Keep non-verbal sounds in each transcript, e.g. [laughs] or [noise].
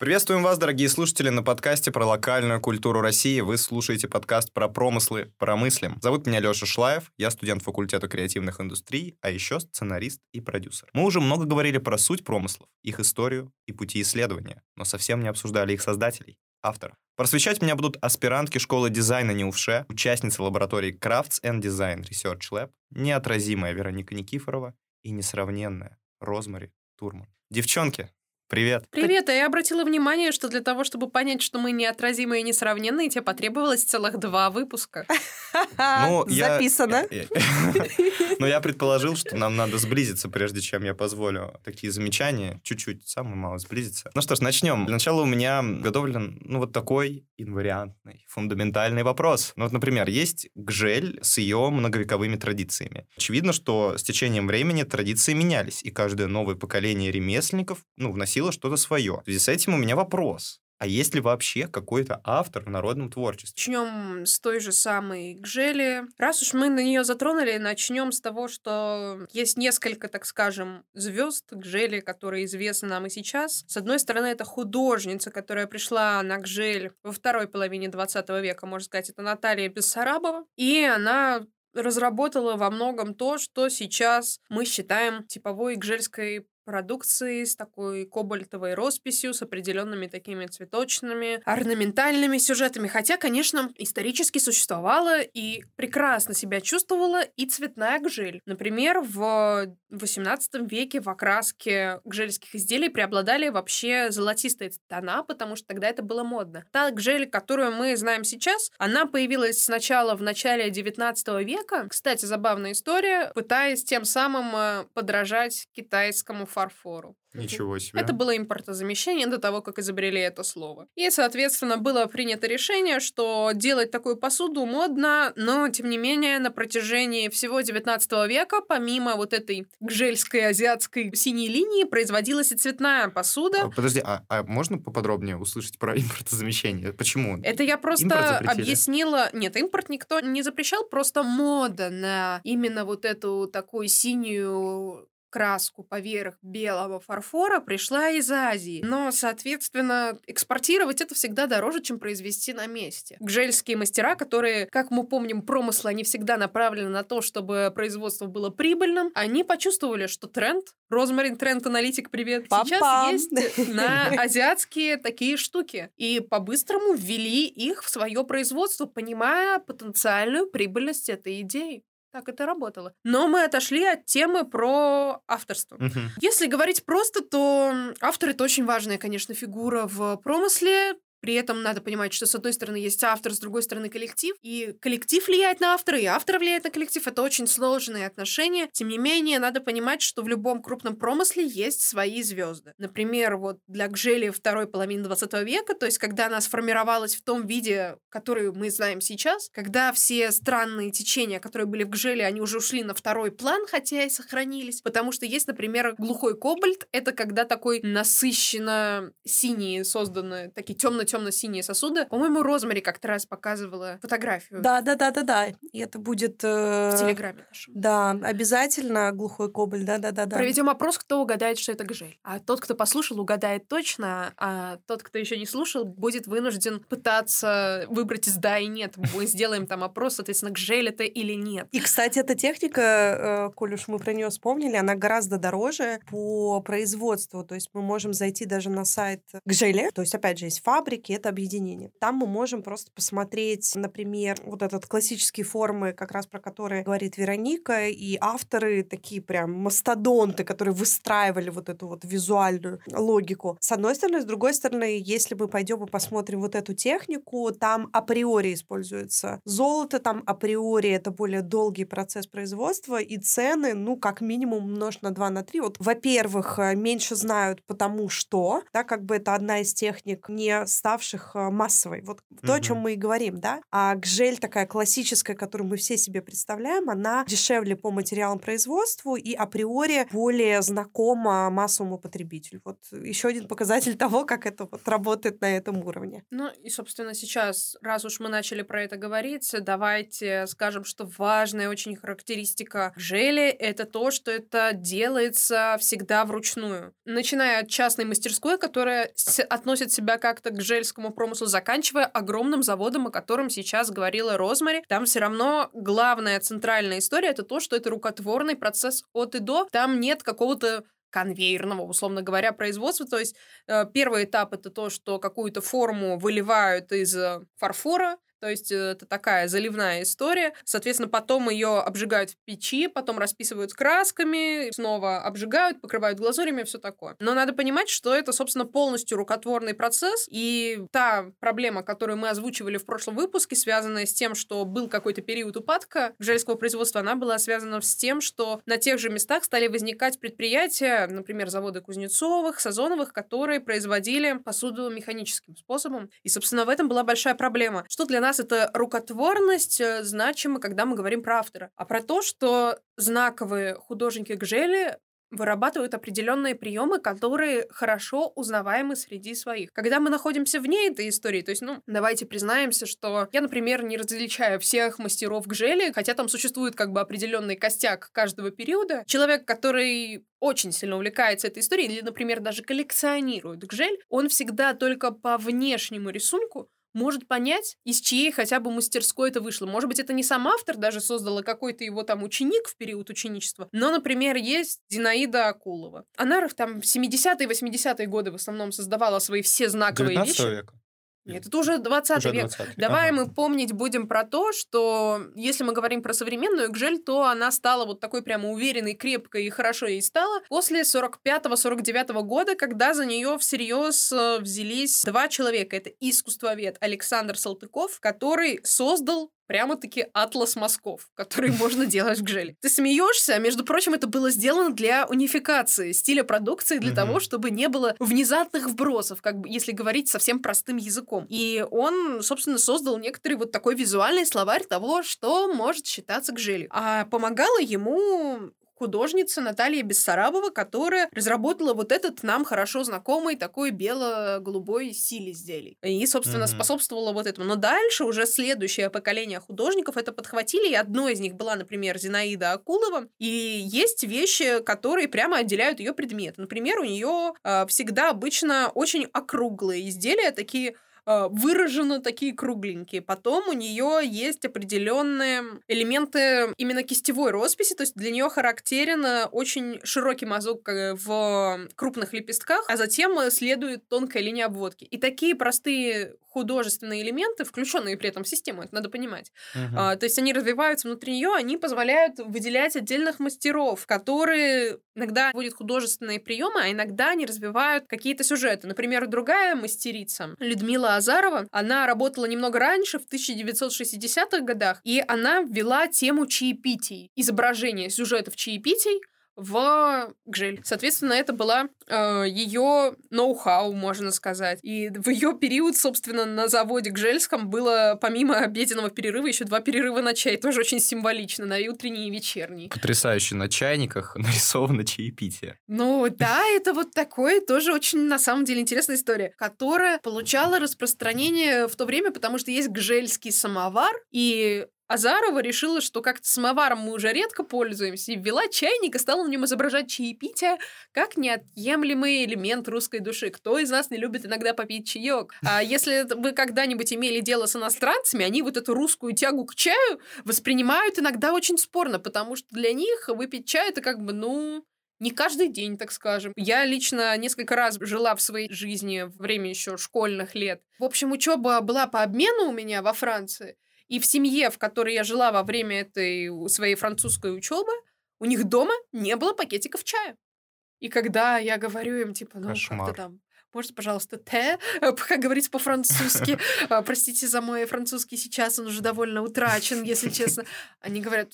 Приветствуем вас, дорогие слушатели, на подкасте про локальную культуру России. Вы слушаете подкаст про промыслы «Промыслим». Зовут меня Леша Шлаев, я студент факультета креативных индустрий, а еще сценарист и продюсер. Мы уже много говорили про суть промыслов, их историю и пути исследования, но совсем не обсуждали их создателей, авторов. Просвещать меня будут аспирантки школы дизайна НИУФШЕ, участницы лаборатории Crafts and Design Research Lab, неотразимая Вероника Никифорова и несравненная Розмари Турман. Девчонки, Привет. Привет, а я обратила внимание, что для того, чтобы понять, что мы неотразимые и несравненные, тебе потребовалось целых два выпуска. [laughs] Ну, Записано. [laughs] Но я предположил, что нам надо сблизиться, прежде чем я позволю такие замечания, чуть-чуть, самое мало сблизиться. Ну что ж, начнем. Для начала у меня готовлен, ну, вот такой инвариантный, фундаментальный вопрос. Ну, вот, например, есть гжель с ее многовековыми традициями. Очевидно, что с течением времени традиции менялись, и каждое новое поколение ремесленников, ну, вносило вносила что-то свое. В связи с этим у меня вопрос. А есть ли вообще какой-то автор в народном творчестве? Начнем с той же самой Гжели. Раз уж мы на нее затронули, начнем с того, что есть несколько, так скажем, звезд Гжели, которые известны нам и сейчас. С одной стороны, это художница, которая пришла на Гжель во второй половине 20 века, можно сказать, это Наталья Бессарабова. И она разработала во многом то, что сейчас мы считаем типовой гжельской продукции с такой кобальтовой росписью, с определенными такими цветочными, орнаментальными сюжетами. Хотя, конечно, исторически существовала и прекрасно себя чувствовала и цветная гжель. Например, в XVIII веке в окраске гжельских изделий преобладали вообще золотистые тона, потому что тогда это было модно. Та гжель, которую мы знаем сейчас, она появилась сначала в начале XIX века. Кстати, забавная история, пытаясь тем самым э, подражать китайскому фарфору. Ничего себе. Это было импортозамещение до того, как изобрели это слово. И, соответственно, было принято решение, что делать такую посуду модно, но, тем не менее, на протяжении всего 19 века, помимо вот этой гжельской азиатской синей линии, производилась и цветная посуда. А, подожди, а, а можно поподробнее услышать про импортозамещение? Почему? Это я просто объяснила... Нет, импорт никто не запрещал, просто мода на именно вот эту такую синюю краску поверх белого фарфора пришла из Азии. Но, соответственно, экспортировать это всегда дороже, чем произвести на месте. Гжельские мастера, которые, как мы помним, промыслы, они всегда направлены на то, чтобы производство было прибыльным, они почувствовали, что тренд, Розмарин Тренд Аналитик, привет, Папа. сейчас есть на азиатские такие штуки. И по-быстрому ввели их в свое производство, понимая потенциальную прибыльность этой идеи. Так это работало. Но мы отошли от темы про авторство. Угу. Если говорить просто, то автор это очень важная, конечно, фигура в промысле. При этом надо понимать, что с одной стороны есть автор, с другой стороны коллектив. И коллектив влияет на автора, и автор влияет на коллектив. Это очень сложные отношения. Тем не менее, надо понимать, что в любом крупном промысле есть свои звезды. Например, вот для Гжели второй половины 20 века, то есть когда она сформировалась в том виде, который мы знаем сейчас, когда все странные течения, которые были в Гжеле, они уже ушли на второй план, хотя и сохранились. Потому что есть, например, глухой кобальт. Это когда такой насыщенно синий созданы, такие темно темно-синие сосуды. По-моему, Розмари как-то раз показывала фотографию. Да, да, да, да, да. И это будет... Э... В Телеграме нашем. Да, обязательно глухой кобальт, да, да, да, да. Проведем опрос, кто угадает, что это гжель. А тот, кто послушал, угадает точно, а тот, кто еще не слушал, будет вынужден пытаться выбрать из да и нет. Мы сделаем там опрос, соответственно, гжель это или нет. И, кстати, эта техника, э, коль уж мы про нее вспомнили, она гораздо дороже по производству. То есть мы можем зайти даже на сайт гжели. То есть, опять же, есть фабрики, фабрики — это объединение. Там мы можем просто посмотреть, например, вот этот классические формы, как раз про которые говорит Вероника, и авторы такие прям мастодонты, которые выстраивали вот эту вот визуальную логику. С одной стороны, с другой стороны, если мы пойдем и посмотрим вот эту технику, там априори используется золото, там априори это более долгий процесс производства, и цены, ну, как минимум, умножь на 2 на 3. Вот, во-первых, э, меньше знают, потому что, да, как бы это одна из техник не ста ставших э, массовой. Вот то, о чем мы и говорим, да. А гжель такая классическая, которую мы все себе представляем, она дешевле по материалам производству и априори более знакома массовому потребителю. Вот еще один показатель [laughs] того, как это вот работает на этом уровне. Ну и, собственно, сейчас, раз уж мы начали про это говорить, давайте скажем, что важная очень характеристика жели — это то, что это делается всегда вручную. Начиная от частной мастерской, которая относит себя как-то к жельскому промыслу, заканчивая огромным заводом, о котором сейчас говорила Розмари, там все равно главная центральная история — это то, что это рукотворный процесс от и до. Там нет какого-то конвейерного, условно говоря, производства. То есть э, первый этап это то, что какую-то форму выливают из э, фарфора, то есть э, это такая заливная история. Соответственно, потом ее обжигают в печи, потом расписывают красками, снова обжигают, покрывают глазурями, все такое. Но надо понимать, что это, собственно, полностью рукотворный процесс. И та проблема, которую мы озвучивали в прошлом выпуске, связанная с тем, что был какой-то период упадка жельского производства, она была связана с тем, что на тех же местах стали возникать предприятия, например, заводы Кузнецовых, Сазоновых, которые производили посуду механическим способом. И, собственно, в этом была большая проблема. Что для нас нас это рукотворность э, значима, когда мы говорим про автора, а про то, что знаковые художники Гжели вырабатывают определенные приемы, которые хорошо узнаваемы среди своих. Когда мы находимся вне этой истории, то есть, ну, давайте признаемся, что я, например, не различаю всех мастеров гжели, хотя там существует как бы определенный костяк каждого периода. Человек, который очень сильно увлекается этой историей, или, например, даже коллекционирует гжель, он всегда только по внешнему рисунку может понять, из чьей хотя бы мастерской это вышло. Может быть, это не сам автор даже создал, а какой-то его там ученик в период ученичества. Но, например, есть Зинаида Акулова. Она там в 70-е 80-е годы в основном создавала свои все знаковые вещи. века. Нет, это уже 20 уже век. 20 Давай ага. мы помнить будем про то, что если мы говорим про современную Гжель, то она стала вот такой прямо уверенной, крепкой и хорошо ей стала после 45-49 года, когда за нее всерьез э, взялись два человека. Это искусствовед Александр Салтыков, который создал прямо-таки атлас мазков, [laughs] который можно делать в гжеле. Ты смеешься, а между прочим, это было сделано для унификации стиля продукции, для того, чтобы не было внезапных вбросов, как бы, если говорить совсем простым языком. И он, собственно, создал некоторый вот такой визуальный словарь того, что может считаться гжелью. А помогала ему художница Наталья Бессарабова, которая разработала вот этот нам хорошо знакомый такой бело-голубой стиль изделий. И, собственно, mm-hmm. способствовала вот этому. Но дальше уже следующее поколение художников это подхватили, и одной из них была, например, Зинаида Акулова. И есть вещи, которые прямо отделяют ее предмет. Например, у нее э, всегда обычно очень округлые изделия, такие а, выражены такие кругленькие. Потом у нее есть определенные элементы именно кистевой росписи, то есть для нее характерен э, очень широкий мазок э, в крупных лепестках, а затем э, следует тонкая линия обводки. И такие простые художественные элементы, включенные при этом в систему, это надо понимать. Uh-huh. А, то есть они развиваются внутри нее, они позволяют выделять отдельных мастеров, которые иногда вводят художественные приемы, а иногда они развивают какие-то сюжеты. Например, другая мастерица, Людмила Азарова, она работала немного раньше, в 1960-х годах, и она ввела тему чаепитий, изображение сюжетов чаепитий, в Гжель. Соответственно, это была э, ее ноу-хау, можно сказать. И в ее период, собственно, на заводе Гжельском было помимо обеденного перерыва еще два перерыва на чай. Тоже очень символично, на утренний и вечерний. Потрясающе. На чайниках [laughs] нарисовано чаепитие. Ну да, это вот такое тоже очень, на самом деле, интересная история, которая получала распространение в то время, потому что есть гжельский самовар, и Азарова решила, что как-то самоваром мы уже редко пользуемся, и ввела чайник и стала на нем изображать чаепитие как неотъемлемый элемент русской души. Кто из нас не любит иногда попить чаек? А если вы когда-нибудь имели дело с иностранцами, они вот эту русскую тягу к чаю воспринимают иногда очень спорно, потому что для них выпить чай это как бы, ну, не каждый день, так скажем. Я лично несколько раз жила в своей жизни во время еще школьных лет. В общем, учеба была по обмену у меня во Франции. И в семье, в которой я жила во время этой своей французской учебы, у них дома не было пакетиков чая. И когда я говорю им, типа, ну, как-то там, может, пожалуйста, те, как говорить по-французски. А, [laughs] простите за мой французский сейчас, он уже довольно утрачен, если честно. Они говорят,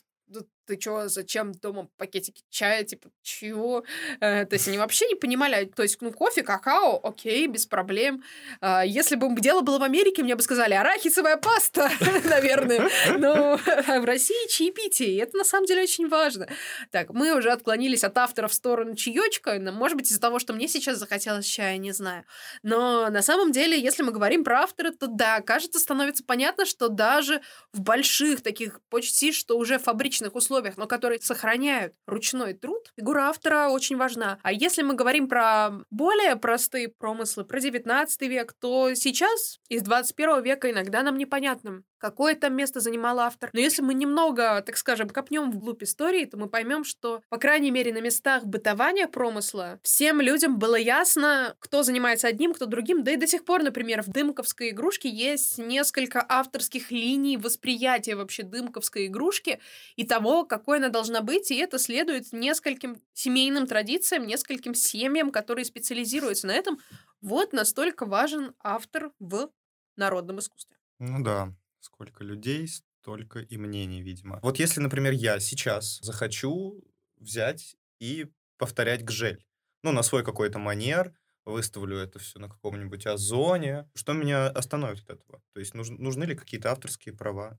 ты чё, зачем дома пакетики чая, типа, чего? Э, то есть они вообще не понимали, то есть, ну, кофе, какао, окей, без проблем. Э, если бы дело было в Америке, мне бы сказали, арахисовая паста, [laughs] наверное. Но в России чаепитие, это на самом деле очень важно. Так, мы уже отклонились от автора в сторону чаечка, может быть, из-за того, что мне сейчас захотелось чая, не знаю. Но на самом деле, если мы говорим про автора, то да, кажется, становится понятно, что даже в больших таких почти что уже фабричных условиях условиях, но которые сохраняют ручной труд, фигура автора очень важна. А если мы говорим про более простые промыслы, про 19 век, то сейчас из 21 века иногда нам непонятно, какое там место занимал автор. Но если мы немного, так скажем, копнем вглубь истории, то мы поймем, что, по крайней мере, на местах бытования промысла всем людям было ясно, кто занимается одним, кто другим. Да и до сих пор, например, в дымковской игрушке есть несколько авторских линий восприятия вообще дымковской игрушки и того, какой она должна быть, и это следует нескольким семейным традициям, нескольким семьям, которые специализируются на этом. Вот настолько важен автор в народном искусстве. Ну да, Сколько людей, столько и мнений, видимо. Вот если, например, я сейчас захочу взять и повторять гжель, ну, на свой какой-то манер, выставлю это все на каком-нибудь озоне, что меня остановит от этого? То есть нужны, нужны ли какие-то авторские права?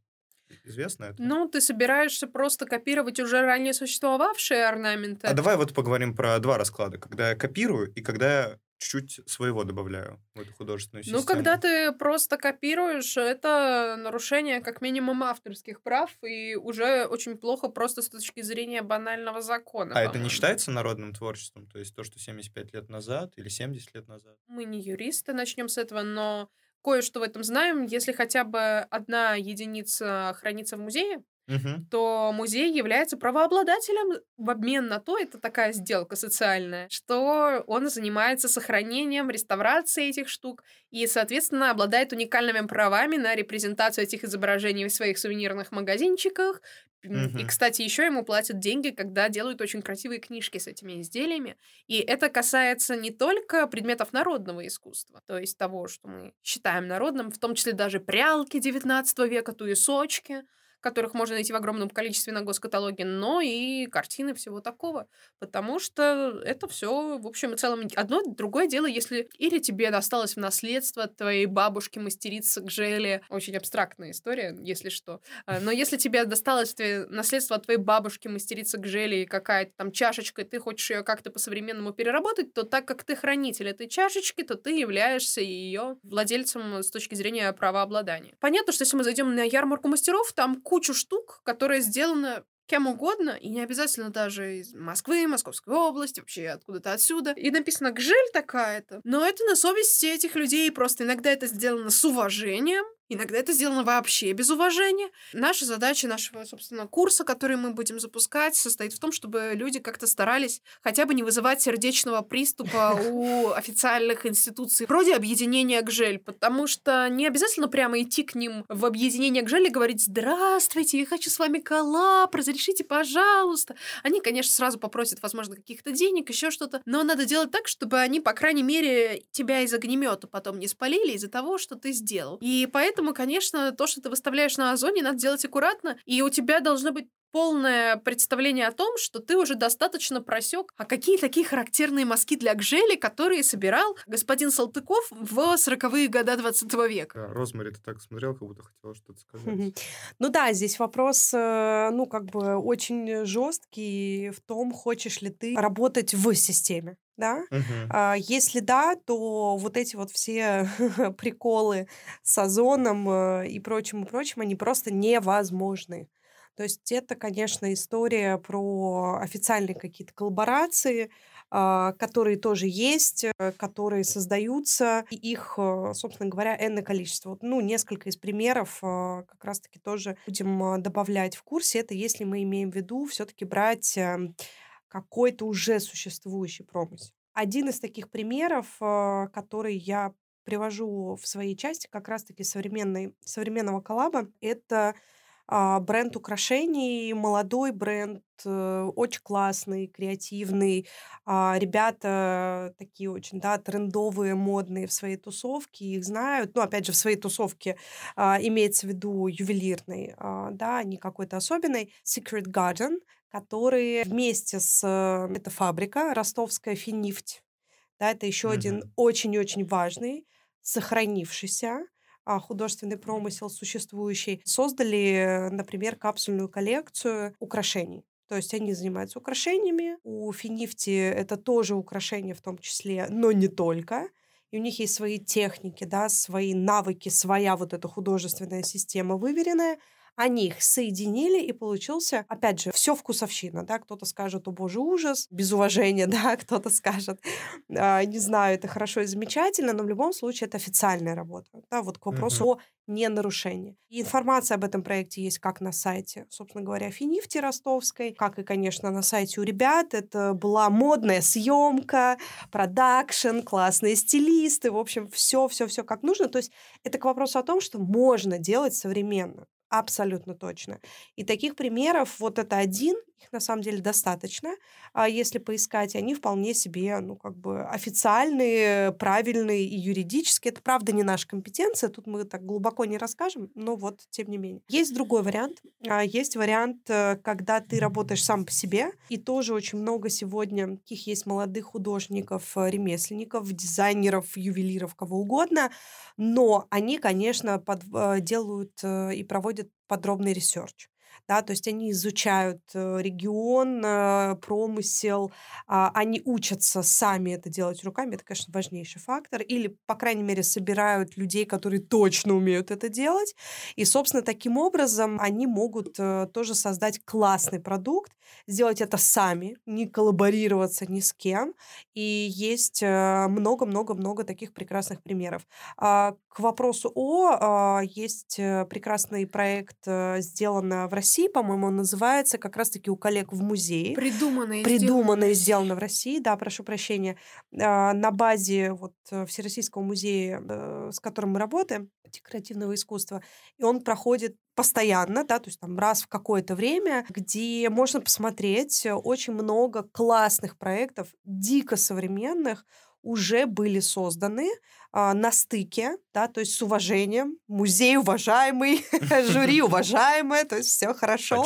Известно это? Ну, ты собираешься просто копировать уже ранее существовавшие орнаменты. А давай вот поговорим про два расклада. Когда я копирую и когда я чуть-чуть своего добавляю в эту художественную систему. Ну, когда ты просто копируешь, это нарушение как минимум авторских прав, и уже очень плохо просто с точки зрения банального закона. А это не считается народным творчеством? То есть то, что 75 лет назад или 70 лет назад? Мы не юристы, начнем с этого, но кое-что в этом знаем. Если хотя бы одна единица хранится в музее, Мгм. то музей является правообладателем в обмен на то, это такая сделка социальная, что он занимается сохранением, реставрацией этих штук и, соответственно, обладает уникальными правами на репрезентацию этих изображений в своих сувенирных магазинчиках. И, кстати, еще ему платят деньги, когда делают очень красивые книжки с этими изделиями. И это касается не только предметов народного искусства, то есть того, что мы считаем народным, в том числе даже прялки XIX века, туесочки, которых можно найти в огромном количестве на госкаталоге, но и картины всего такого. Потому что это все, в общем и целом, одно другое дело, если или тебе досталось в наследство твоей бабушки мастерица Гжели, очень абстрактная история, если что, а, но если тебе досталось наследство от твоей бабушки мастерица Гжели и какая-то там чашечка, и ты хочешь ее как-то по-современному переработать, то так как ты хранитель этой чашечки, то ты являешься ее владельцем с точки зрения правообладания. Понятно, что если мы зайдем на ярмарку мастеров, там кучу штук, которые сделаны кем угодно, и не обязательно даже из Москвы, Московской области, вообще откуда-то отсюда. И написано «Гжель такая-то». Но это на совести этих людей, просто иногда это сделано с уважением, Иногда это сделано вообще без уважения. Наша задача нашего, собственно, курса, который мы будем запускать, состоит в том, чтобы люди как-то старались хотя бы не вызывать сердечного приступа [laughs] у официальных институций, вроде объединения ГЖЕЛь, потому что не обязательно прямо идти к ним в объединение ГЖЕЛь и говорить «Здравствуйте, я хочу с вами коллаб, разрешите, пожалуйста». Они, конечно, сразу попросят, возможно, каких-то денег, еще что-то, но надо делать так, чтобы они, по крайней мере, тебя из огнемета потом не спалили из-за того, что ты сделал. И поэтому Поэтому, конечно, то, что ты выставляешь на Озоне, надо делать аккуратно, и у тебя должно быть полное представление о том, что ты уже достаточно просек, а какие такие характерные мазки для гжели, которые собирал господин Салтыков в 40-е годы 20 века. Да, Розмари, ты так смотрел, как будто хотела что-то [laughs] сказать. Ну да, здесь вопрос, э, ну, как бы очень жесткий в том, хочешь ли ты работать в системе да? Мгм. А, если да, то вот эти вот все [laughs] приколы с озоном э, и прочим, и прочим, они просто невозможны. То есть это, конечно, история про официальные какие-то коллаборации, а, которые тоже есть, э, которые создаются, и их, э, собственно говоря, энное количество. Вот, ну, несколько из примеров а, как раз-таки тоже будем добавлять в курсе. Это если мы имеем в виду все-таки брать эм, какой-то уже существующий промысел. Один из таких примеров, э, который я привожу в своей части как раз-таки современной, современного коллаба, это а, бренд украшений, молодой бренд, э, очень классный, креативный. А, ребята такие очень, да, трендовые, модные в своей тусовке, их знают. Ну, опять же, в своей тусовке а, имеется в виду ювелирный, да, не какой-то особенный. Secret Garden, который вместе с... Э, это фабрика ростовская «Финифть». Да, это еще mm-hmm. один очень-очень важный, сохранившийся а, художественный промысел существующий, создали, например, капсульную коллекцию украшений. То есть они занимаются украшениями. У Финифти это тоже украшения в том числе, но не только. И у них есть свои техники, да, свои навыки, своя вот эта художественная система выверенная они их соединили, и получился, опять же, все вкусовщина, да, кто-то скажет, о боже, ужас, без уважения, [laughs] да, кто-то скажет, э, не знаю, это хорошо и замечательно, но в любом случае это официальная работа, да, вот к вопросу mm-hmm. о не нарушении. И информация об этом проекте есть как на сайте, собственно говоря, Финифти ростовской, как и, конечно, на сайте у ребят. Это была модная съемка, продакшн, классные стилисты, в общем, все-все-все как нужно. То есть это к вопросу о том, что можно делать современно. Абсолютно точно. И таких примеров, вот это один, их на самом деле достаточно, а если поискать, они вполне себе, ну, как бы официальные, правильные и юридические. Это, правда, не наша компетенция, тут мы так глубоко не расскажем, но вот, тем не менее. Есть другой вариант. А, есть вариант, э, когда ты работаешь сам по себе, и тоже очень много сегодня таких есть молодых художников, э, ремесленников, дизайнеров, ювелиров, кого угодно, но они, конечно, под, э, делают и проводят подробный research да, то есть они изучают э, регион, э, промысел, а, они учатся сами это делать руками, это, конечно, важнейший фактор, или, по крайней мере, собирают людей, которые точно умеют это делать, и, собственно, таким образом они могут э, тоже создать классный продукт, сделать это сами, не коллаборироваться ни с кем, и есть много-много-много таких прекрасных примеров. А, к вопросу о, а, есть прекрасный проект, сделан в России, России, по-моему, он называется как раз-таки у коллег в музее. Придуманное, Придуманное сделано в России, да, прошу прощения, а, на базе вот э, Всероссийского музея, э, с которым мы работаем, декоративного искусства. И он проходит постоянно, да, то есть там раз в какое-то время, где можно посмотреть очень много классных проектов, дико современных, уже были созданы на стыке, да, то есть с уважением, музей уважаемый, [laughs] жюри [laughs] уважаемое, то есть все хорошо.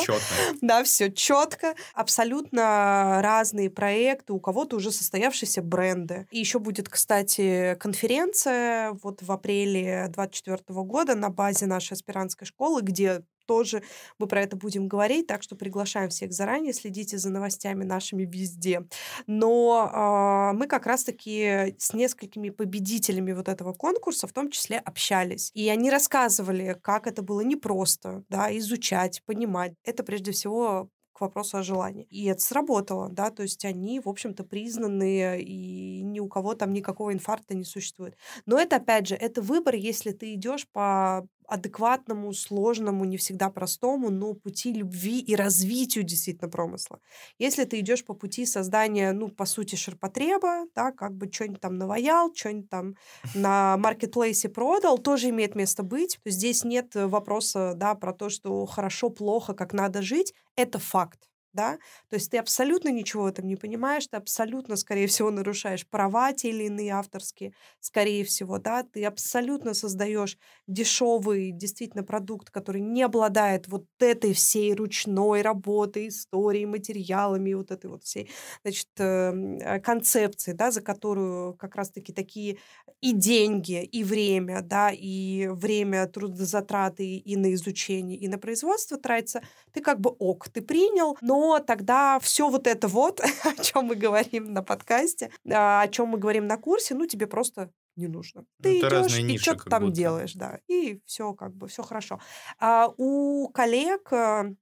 Да, все четко. Абсолютно разные проекты, у кого-то уже состоявшиеся бренды. И еще будет, кстати, конференция вот в апреле 2024 года на базе нашей аспирантской школы, где тоже мы про это будем говорить, так что приглашаем всех заранее, следите за новостями нашими везде. Но э, мы как раз-таки с несколькими победителями вот этого конкурса в том числе общались. И они рассказывали, как это было непросто, да, изучать, понимать. Это прежде всего к вопросу о желании. И это сработало, да, то есть они, в общем-то, признанные, и ни у кого там никакого инфаркта не существует. Но это, опять же, это выбор, если ты идешь по адекватному, сложному, не всегда простому, но пути любви и развитию действительно промысла. Если ты идешь по пути создания, ну, по сути, ширпотреба, да, как бы что-нибудь там наваял, что-нибудь там на маркетплейсе продал, тоже имеет место быть. Здесь нет вопроса, да, про то, что хорошо, плохо, как надо жить. Это факт да, то есть ты абсолютно ничего в этом не понимаешь, ты абсолютно, скорее всего, нарушаешь права те или иные авторские, скорее всего, да, ты абсолютно создаешь дешевый действительно продукт, который не обладает вот этой всей ручной работой, историей, материалами, вот этой вот всей, значит, эм, э, концепции, да, за которую как раз-таки такие и деньги, и время, да, и время трудозатраты и на изучение, и на производство тратится, ты как бы ок, ты принял, но но тогда все вот это вот, [laughs] о чем мы говорим на подкасте, а, о чем мы говорим на курсе, ну, тебе просто не нужно. Ну, Ты идешь и что-то там будто. делаешь, да, и все как бы, все хорошо. А у коллег э,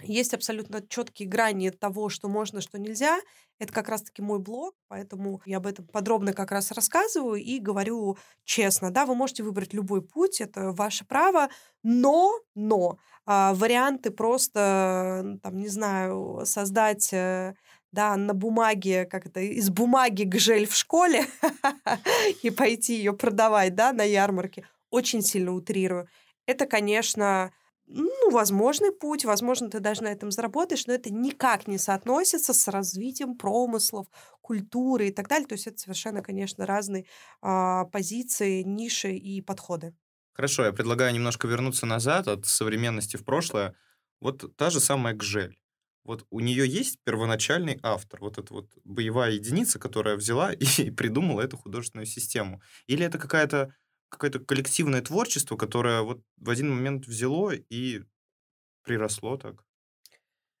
есть абсолютно четкие грани того, что можно, что нельзя. Это как раз-таки мой блог, поэтому я об этом подробно как раз рассказываю и говорю честно. Да, вы можете выбрать любой путь, это ваше право, но, но а, варианты просто, там, не знаю, создать э, да, на бумаге, как это, из бумаги гжель в школе [laughs] и пойти ее продавать, да, на ярмарке, очень сильно утрирую. Это, конечно, ну, возможный путь, возможно, ты даже на этом заработаешь, но это никак не соотносится с развитием промыслов, культуры и так далее. То есть это совершенно, конечно, разные а, позиции, ниши и подходы. Хорошо, я предлагаю немножко вернуться назад от современности в прошлое. Вот та же самая Гжель. Вот у нее есть первоначальный автор, вот эта вот боевая единица, которая взяла [laughs] и придумала эту художественную систему. Или это какая-то какое-то коллективное творчество, которое вот в один момент взяло и приросло так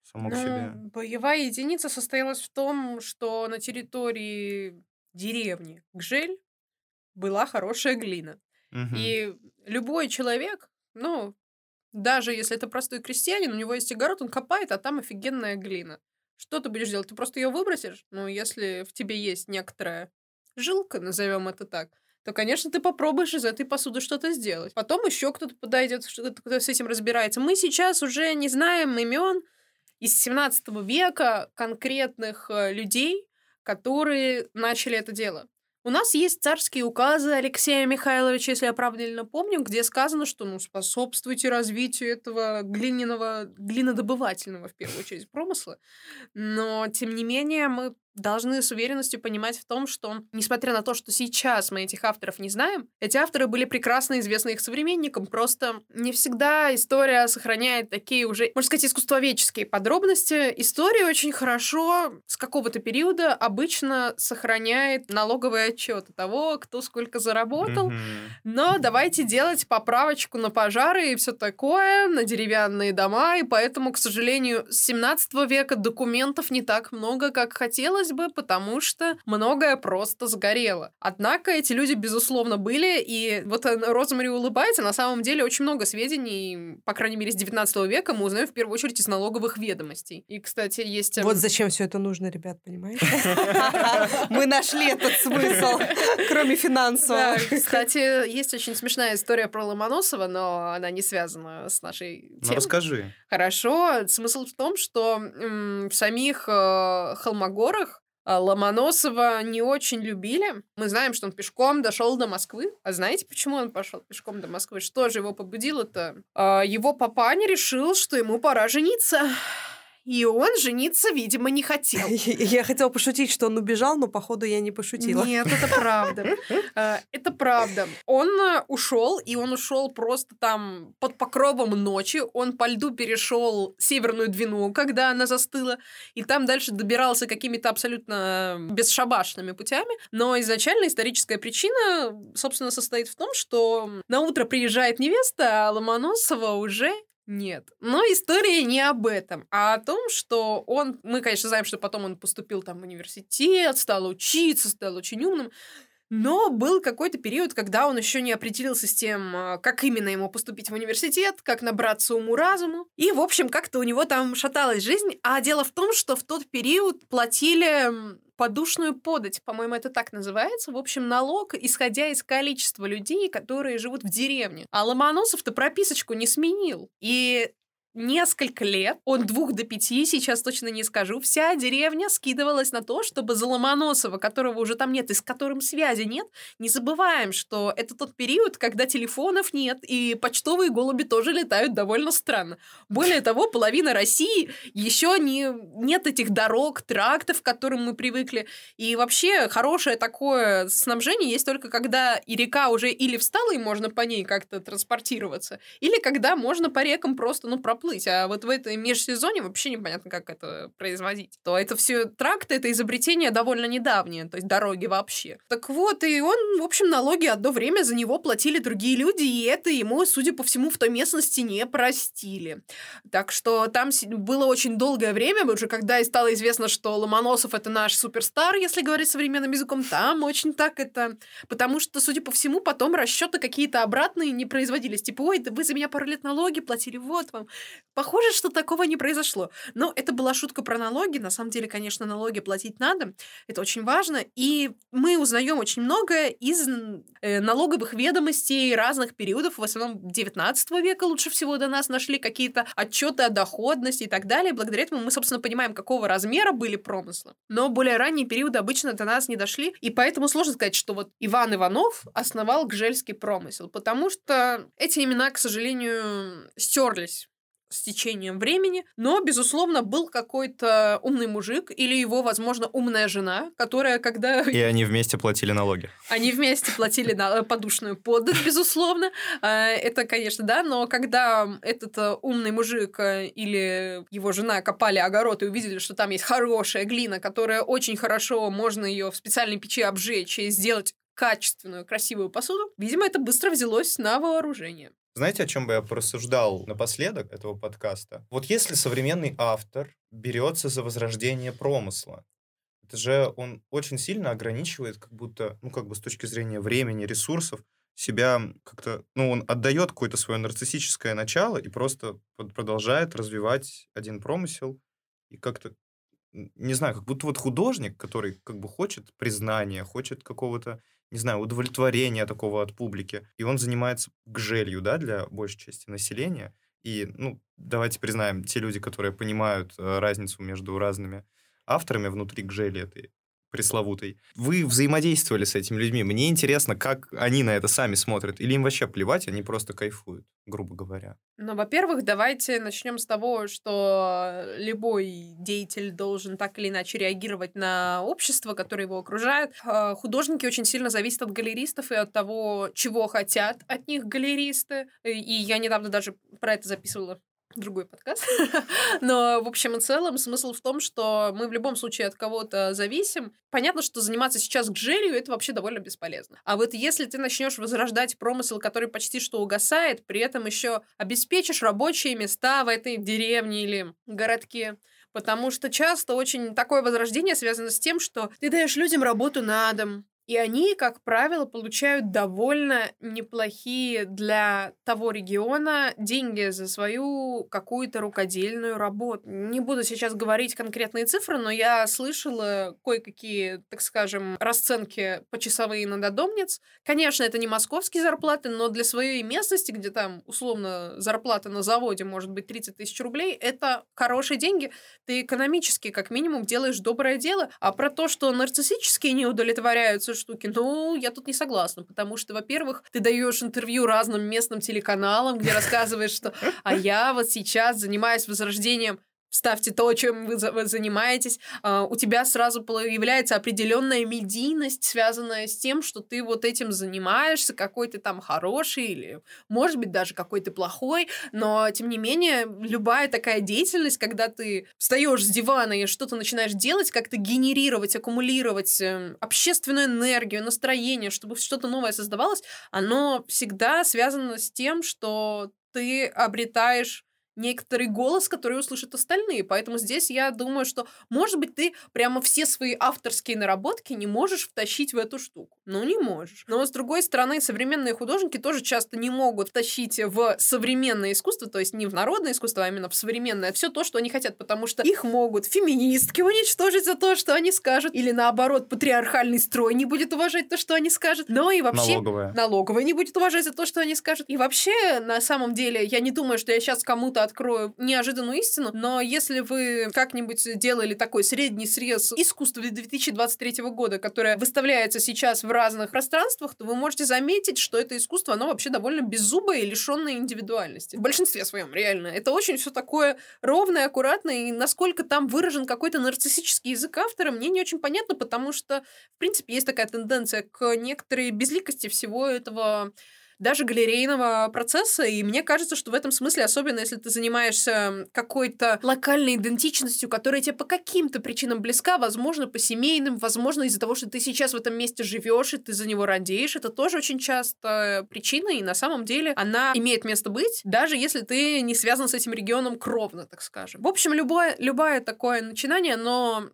само к себе. Ну, боевая единица состоялась в том, что на территории деревни Гжель была хорошая глина. Мгм. И любой человек, ну, даже если это простой крестьянин, у него есть огород, он копает, а там офигенная глина. Что ты будешь делать? Ты просто ее выбросишь? Ну, если в тебе есть некоторая жилка, назовем это так, то, конечно, ты попробуешь из этой посуды что-то сделать. Потом еще кто-то подойдет, кто с этим разбирается. Мы сейчас уже не знаем имен из 17 века конкретных э, людей, которые начали это дело. У нас есть царские указы Алексея Михайловича, если я правильно помню, где сказано, что ну, способствуйте развитию этого глиняного, глинодобывательного, в первую очередь, промысла. Но, тем не менее, мы должны с уверенностью понимать в том, что, несмотря на то, что сейчас мы этих авторов не знаем, эти авторы были прекрасно известны их современникам, просто не всегда история сохраняет такие уже, можно сказать, искусствоведческие подробности. История очень хорошо с какого-то периода обычно сохраняет налоговый отчет того, кто сколько заработал, но давайте делать поправочку на пожары и все такое, на деревянные дома, и поэтому, к сожалению, с 17 века документов не так много, как хотелось бы, потому что многое просто сгорело. Однако эти люди, безусловно, были, и вот э, Розмари улыбается, на самом деле очень много сведений, по крайней мере, с 19 века мы узнаем в первую очередь из налоговых ведомостей. И, кстати, есть... эм, Вот зачем все это нужно, ребят, понимаете? [laughs] Мы нашли этот смысл, кроме финансового. кстати, есть очень смешная история про Ломоносова, но она не связана с нашей Ну, темой. расскажи. Хорошо. Смысл в том, что в самих э, Холмогорах Ломоносова не очень любили. Мы знаем, что он пешком дошел до Москвы. А знаете, почему он пошел пешком до Москвы? Что же его побудило-то? А, его папаня решил, что ему пора жениться. И он жениться, видимо, не хотел. [laughs] Я хотела пошутить, что он убежал, но походу я не пошутила. Нет, это правда. [laughs] Э, Это правда. Он э, ушел, и он ушел просто там под покровом ночи. Он по льду перешел Северную Двину, когда она застыла, и там дальше добирался какими-то абсолютно бесшабашными путями. Но изначально историческая причина, собственно, состоит в том, что на утро приезжает невеста, а Ломоносова уже нет. Но история не об этом, а о том, что он... Мы, конечно, знаем, что потом он поступил там в университет, стал учиться, стал очень умным. Но был какой-то период, когда он еще не определился с тем, а, как именно ему поступить в университет, как набраться уму-разуму. И, в общем, как-то у него там шаталась жизнь. А дело в том, что в тот период платили подушную подать, по-моему, это так называется. В общем, налог, исходя из количества людей, которые живут в деревне. А Ломоносов-то прописочку не сменил. И несколько лет, от двух до пяти, сейчас точно не скажу, вся деревня скидывалась на то, чтобы за Ломоносова, которого уже там нет и с которым связи нет, не забываем, что это тот период, когда телефонов нет, и почтовые голуби тоже летают довольно странно. Более того, половина России еще не, нет этих дорог, трактов, к которым мы привыкли. И вообще хорошее такое снабжение есть только когда и река уже или встала, и можно по ней как-то транспортироваться, или когда можно по рекам просто, ну, проплыть. А вот в этой межсезоне вообще непонятно, как это производить. То это все тракты, это изобретение довольно недавнее, то есть дороги вообще. Так вот, и он, в общем, налоги одно время за него платили другие люди, и это ему, судя по всему, в той местности не простили. Так что там было очень долгое время, уже когда и стало известно, что Ломоносов это наш суперстар, если говорить современным языком, там очень так это... Потому что, судя по всему, потом расчеты какие-то обратные не производились. Типа, ой, да вы за меня пару лет налоги платили, вот вам. Похоже, что такого не произошло. Но это была шутка про налоги. На самом деле, конечно, налоги платить надо. Это очень важно. И мы узнаем очень многое из э, налоговых ведомостей разных периодов. В основном 19 века лучше всего до нас нашли какие-то отчеты о доходности и так далее. Благодаря этому мы, собственно, понимаем, какого размера были промыслы. Но более ранние периоды обычно до нас не дошли. И поэтому сложно сказать, что вот Иван Иванов основал гжельский промысел. Потому что эти имена, к сожалению, стерлись с течением времени, но, безусловно, был какой-то умный мужик или его, возможно, умная жена, которая, когда... И они вместе платили налоги. Они вместе платили на э, подушную подать, [laughs] безусловно. А, это, конечно, да, но когда этот э, умный мужик э, или его жена копали огород и увидели, что там есть хорошая глина, которая очень хорошо, можно ее в специальной печи обжечь и сделать качественную, красивую посуду, видимо, это быстро взялось на вооружение. Знаете, о чем бы я порассуждал напоследок этого подкаста? Вот если современный автор берется за возрождение промысла, это же он очень сильно ограничивает, как будто, ну, как бы с точки зрения времени, ресурсов, себя как-то, ну, он отдает какое-то свое нарциссическое начало и просто продолжает развивать один промысел и как-то, не знаю, как будто вот художник, который как бы хочет признания, хочет какого-то не знаю, удовлетворения такого от публики. И он занимается гжелью, да, для большей части населения. И, ну, давайте признаем, те люди, которые понимают э, разницу между разными авторами внутри гжели этой, пресловутой. Вы взаимодействовали с этими людьми. Мне интересно, как они на это сами смотрят. Или им вообще плевать, они просто кайфуют, грубо говоря. Ну, во-первых, давайте начнем с того, что любой деятель должен так или иначе реагировать на общество, которое его окружает. А, художники очень сильно зависят от галеристов и от того, чего хотят от них галеристы. И я недавно даже про это записывала другой подкаст. [laughs] Но, в общем и целом, смысл в том, что мы в любом случае от кого-то зависим. Понятно, что заниматься сейчас гжелью это вообще довольно бесполезно. А вот если ты начнешь возрождать промысел, который почти что угасает, при этом еще обеспечишь рабочие места в этой деревне или городке, Потому что часто очень такое возрождение связано с тем, что ты даешь людям работу на дом, и они, как правило, получают довольно неплохие для того региона деньги за свою какую-то рукодельную работу. Не буду сейчас говорить конкретные цифры, но я слышала кое-какие, так скажем, расценки почасовые на додомниц. Конечно, это не московские зарплаты, но для своей местности, где там, условно, зарплата на заводе может быть 30 тысяч рублей, это хорошие деньги. Ты экономически, как минимум, делаешь доброе дело. А про то, что нарциссические не удовлетворяются нравятся штуки. Ну, я тут не согласна, потому что, во-первых, ты даешь интервью разным местным телеканалам, где рассказываешь, что «а я вот сейчас занимаюсь возрождением ставьте то, чем вы, вы занимаетесь, uh, у тебя сразу появляется определенная медийность, связанная с тем, что ты вот этим занимаешься, какой ты там хороший или, может быть, даже какой ты плохой, но, тем не менее, любая такая деятельность, когда ты встаешь с дивана и что-то начинаешь делать, как-то генерировать, аккумулировать э, общественную энергию, настроение, чтобы что-то новое создавалось, оно всегда связано с тем, что ты обретаешь некоторый голос, который услышат остальные. Поэтому здесь я думаю, что, может быть, ты прямо все свои авторские наработки не можешь втащить в эту штуку. Ну, не можешь. Но, с другой стороны, современные художники тоже часто не могут втащить в современное искусство, то есть не в народное искусство, а именно в современное, все то, что они хотят, потому что их могут феминистки уничтожить за то, что они скажут, или наоборот, патриархальный строй не будет уважать то, что они скажут, но и вообще... Налоговая. Налоговая не будет уважать за то, что они скажут. И вообще, на самом деле, я не думаю, что я сейчас кому-то открою неожиданную истину, но если вы как-нибудь делали такой средний срез искусства 2023 года, которое выставляется сейчас в разных пространствах, то вы можете заметить, что это искусство, оно вообще довольно беззубое и лишенное индивидуальности. В большинстве своем, реально. Это очень все такое ровное, аккуратное, и насколько там выражен какой-то нарциссический язык автора, мне не очень понятно, потому что, в принципе, есть такая тенденция к некоторой безликости всего этого даже галерейного процесса, и мне кажется, что в этом смысле, особенно если ты занимаешься какой-то локальной идентичностью, которая тебе по каким-то причинам близка, возможно, по семейным, возможно, из-за того, что ты сейчас в этом месте живешь, и ты за него радеешь, это тоже очень часто причина, и на самом деле она имеет место быть, даже если ты не связан с этим регионом кровно, так скажем. В общем, любое, любое такое начинание, но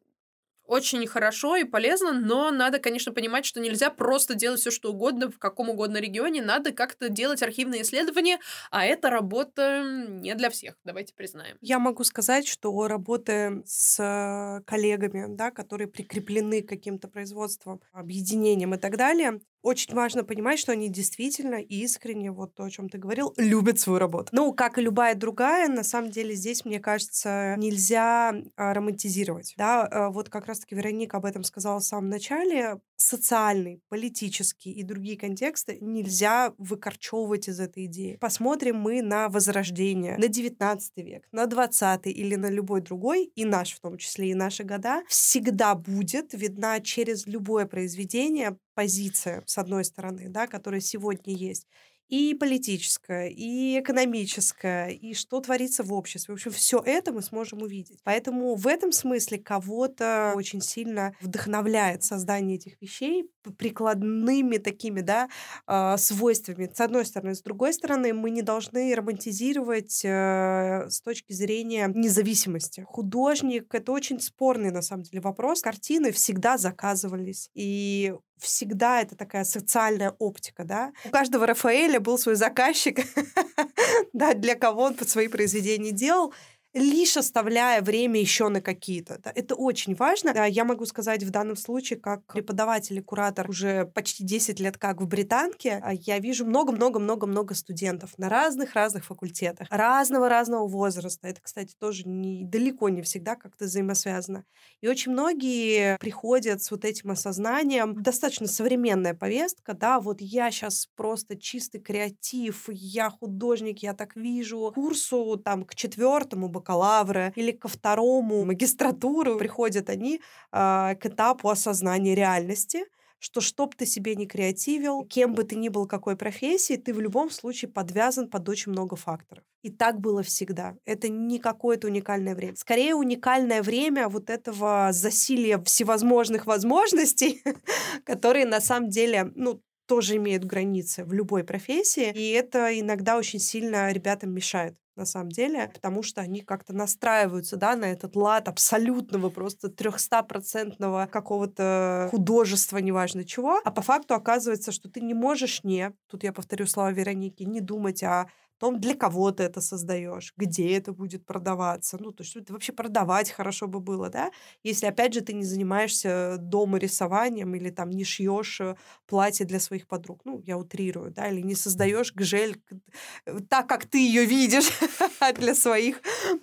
очень хорошо и полезно, но надо, конечно, понимать, что нельзя просто делать все, что угодно в каком угодно регионе. Надо как-то делать архивные исследования, а эта работа не для всех, давайте признаем. Я могу сказать, что работы с коллегами, да, которые прикреплены к каким-то производствам, объединениям и так далее, очень важно понимать, что они действительно искренне, вот то, о чем ты говорил, любят свою работу. Ну, как и любая другая, на самом деле здесь, мне кажется, нельзя а, романтизировать. Да, а, вот как раз-таки Вероника об этом сказала в самом начале. Социальный, политический и другие контексты нельзя выкорчевывать из этой идеи. Посмотрим мы на Возрождение, на 19 век, на 20 или на любой другой, и наш в том числе, и наши года, всегда будет видна через любое произведение позиция, с одной стороны, да, которая сегодня есть, и политическое, и экономическое, и что творится в обществе. В общем, все это мы сможем увидеть. Поэтому в этом смысле кого-то очень сильно вдохновляет создание этих вещей прикладными такими, да, э, свойствами. С одной стороны. С другой стороны, мы не должны романтизировать э, с точки зрения независимости. Художник — это очень спорный, на самом деле, вопрос. Картины всегда заказывались. И всегда это такая социальная оптика, да. У каждого Рафаэля был свой заказчик, [laughs] да, для кого он под свои произведения делал лишь оставляя время еще на какие-то. Да. Это очень важно. Да, я могу сказать в данном случае, как преподаватель и куратор уже почти 10 лет как в Британке, а, я вижу много-много-много-много студентов на разных-разных факультетах, разного-разного возраста. Это, кстати, тоже не, далеко не всегда как-то взаимосвязано. И очень многие приходят с вот этим осознанием, достаточно современная повестка, да, вот я сейчас просто чистый креатив, я художник, я так вижу. Курсу там к четвертому бакалавра или ко второму магистратуру приходят они э, к этапу осознания реальности, что чтоб ты себе не креативил, кем бы ты ни был, какой профессии, ты в любом случае подвязан под очень много факторов. И так было всегда. Это не какое-то уникальное время. Скорее, уникальное время вот этого засилия всевозможных возможностей, [laughs] которые на самом деле, ну, тоже имеют границы в любой профессии, и это иногда очень сильно ребятам мешает на самом деле, потому что они как-то настраиваются, да, на этот лад абсолютного просто трехстопроцентного какого-то художества, неважно чего, а по факту оказывается, что ты не можешь не, тут я повторю слова Вероники, не думать о том, для кого ты это создаешь, где это будет продаваться. Ну, то есть это вообще продавать хорошо бы было, да? Если, опять же, ты не занимаешься дома рисованием или там не шьешь э, платье для своих подруг. Ну, я утрирую, да, или не создаешь гжель э, так, как ты ее видишь [laughs] [laughs] для своих,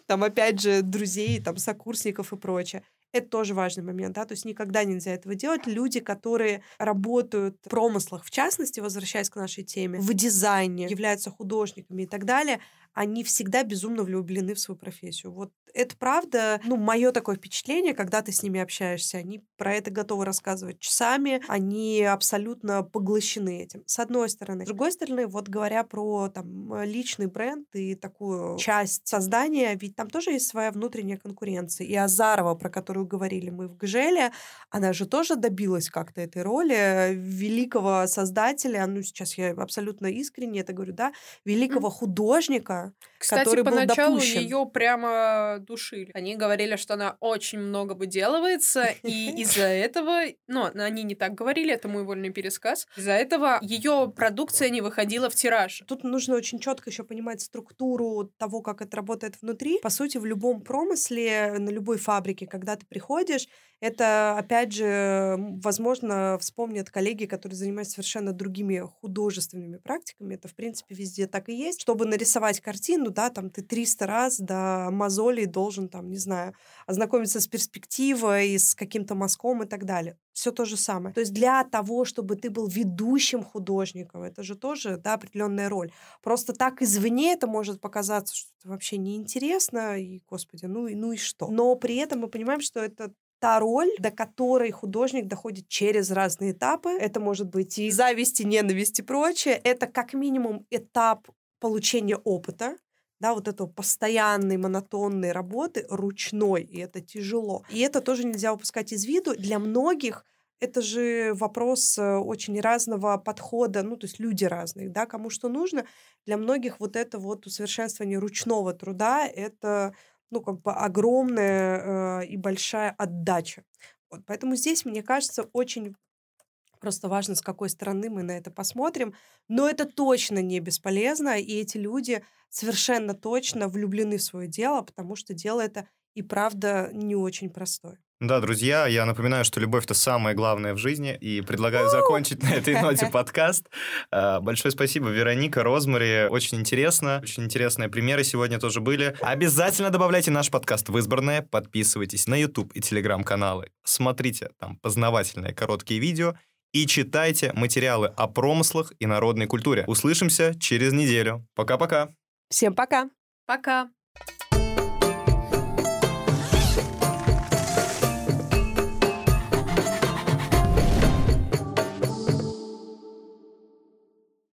там, опять же, друзей, там, сокурсников и прочее. Это тоже важный момент, да, то есть никогда нельзя этого делать. Люди, которые работают в промыслах, в частности, возвращаясь к нашей теме, в дизайне, являются художниками и так далее, они всегда безумно влюблены в свою профессию. Вот это правда, ну, мое такое впечатление, когда ты с ними общаешься, они про это готовы рассказывать часами, они абсолютно поглощены этим, с одной стороны. С другой стороны, вот говоря про там личный бренд и такую часть создания, ведь там тоже есть своя внутренняя конкуренция. И Азарова, про которую говорили мы в Гжеле, она же тоже добилась как-то этой роли великого создателя, ну, сейчас я абсолютно искренне это говорю, да, великого художника, кстати, который поначалу был ее прямо душили. Они говорили, что она очень много выделывается, и [laughs] из-за этого, ну, они не так говорили, это мой вольный пересказ, из-за этого ее продукция не выходила в тираж. Тут нужно очень четко еще понимать структуру того, как это работает внутри. По сути, в любом промысле, на любой фабрике, когда ты приходишь, это, опять же, возможно, вспомнят коллеги, которые занимаются совершенно другими художественными практиками. Это, в принципе, везде так и есть. Чтобы нарисовать картину, да, там ты 300 раз до мозолей должен, там, не знаю, ознакомиться с перспективой, с каким-то мазком и так далее. Все то же самое. То есть для того, чтобы ты был ведущим художником, это же тоже, да, определенная роль. Просто так извне это может показаться, что это вообще неинтересно, и, господи, ну и, ну и что. Но при этом мы понимаем, что это та роль, до которой художник доходит через разные этапы. Это может быть и зависть, и ненависть, и прочее. Это как минимум этап получения опыта, да, вот этого постоянной монотонной работы ручной, и это тяжело. И это тоже нельзя упускать из виду. Для многих это же вопрос э, очень разного подхода, ну, то есть люди разные, да, кому что нужно. Для многих вот это вот усовершенствование ручного труда, это ну, как бы огромная э, и большая отдача. Вот, поэтому здесь, мне кажется, очень просто важно, с какой стороны мы на это посмотрим. Но это точно не бесполезно, и эти люди совершенно точно влюблены в свое дело, потому что дело это и правда не очень простой. Да, друзья, я напоминаю, что любовь это самое главное в жизни, и предлагаю закончить на этой ноте [laughs] подкаст. А, большое спасибо, Вероника, Розмари. Очень интересно, очень интересные примеры сегодня тоже были. Обязательно добавляйте наш подкаст в избранное, подписывайтесь на YouTube и телеграм-каналы, смотрите там познавательные короткие видео и читайте материалы о промыслах и народной культуре. Услышимся через неделю. Пока-пока. Всем пока. Пока.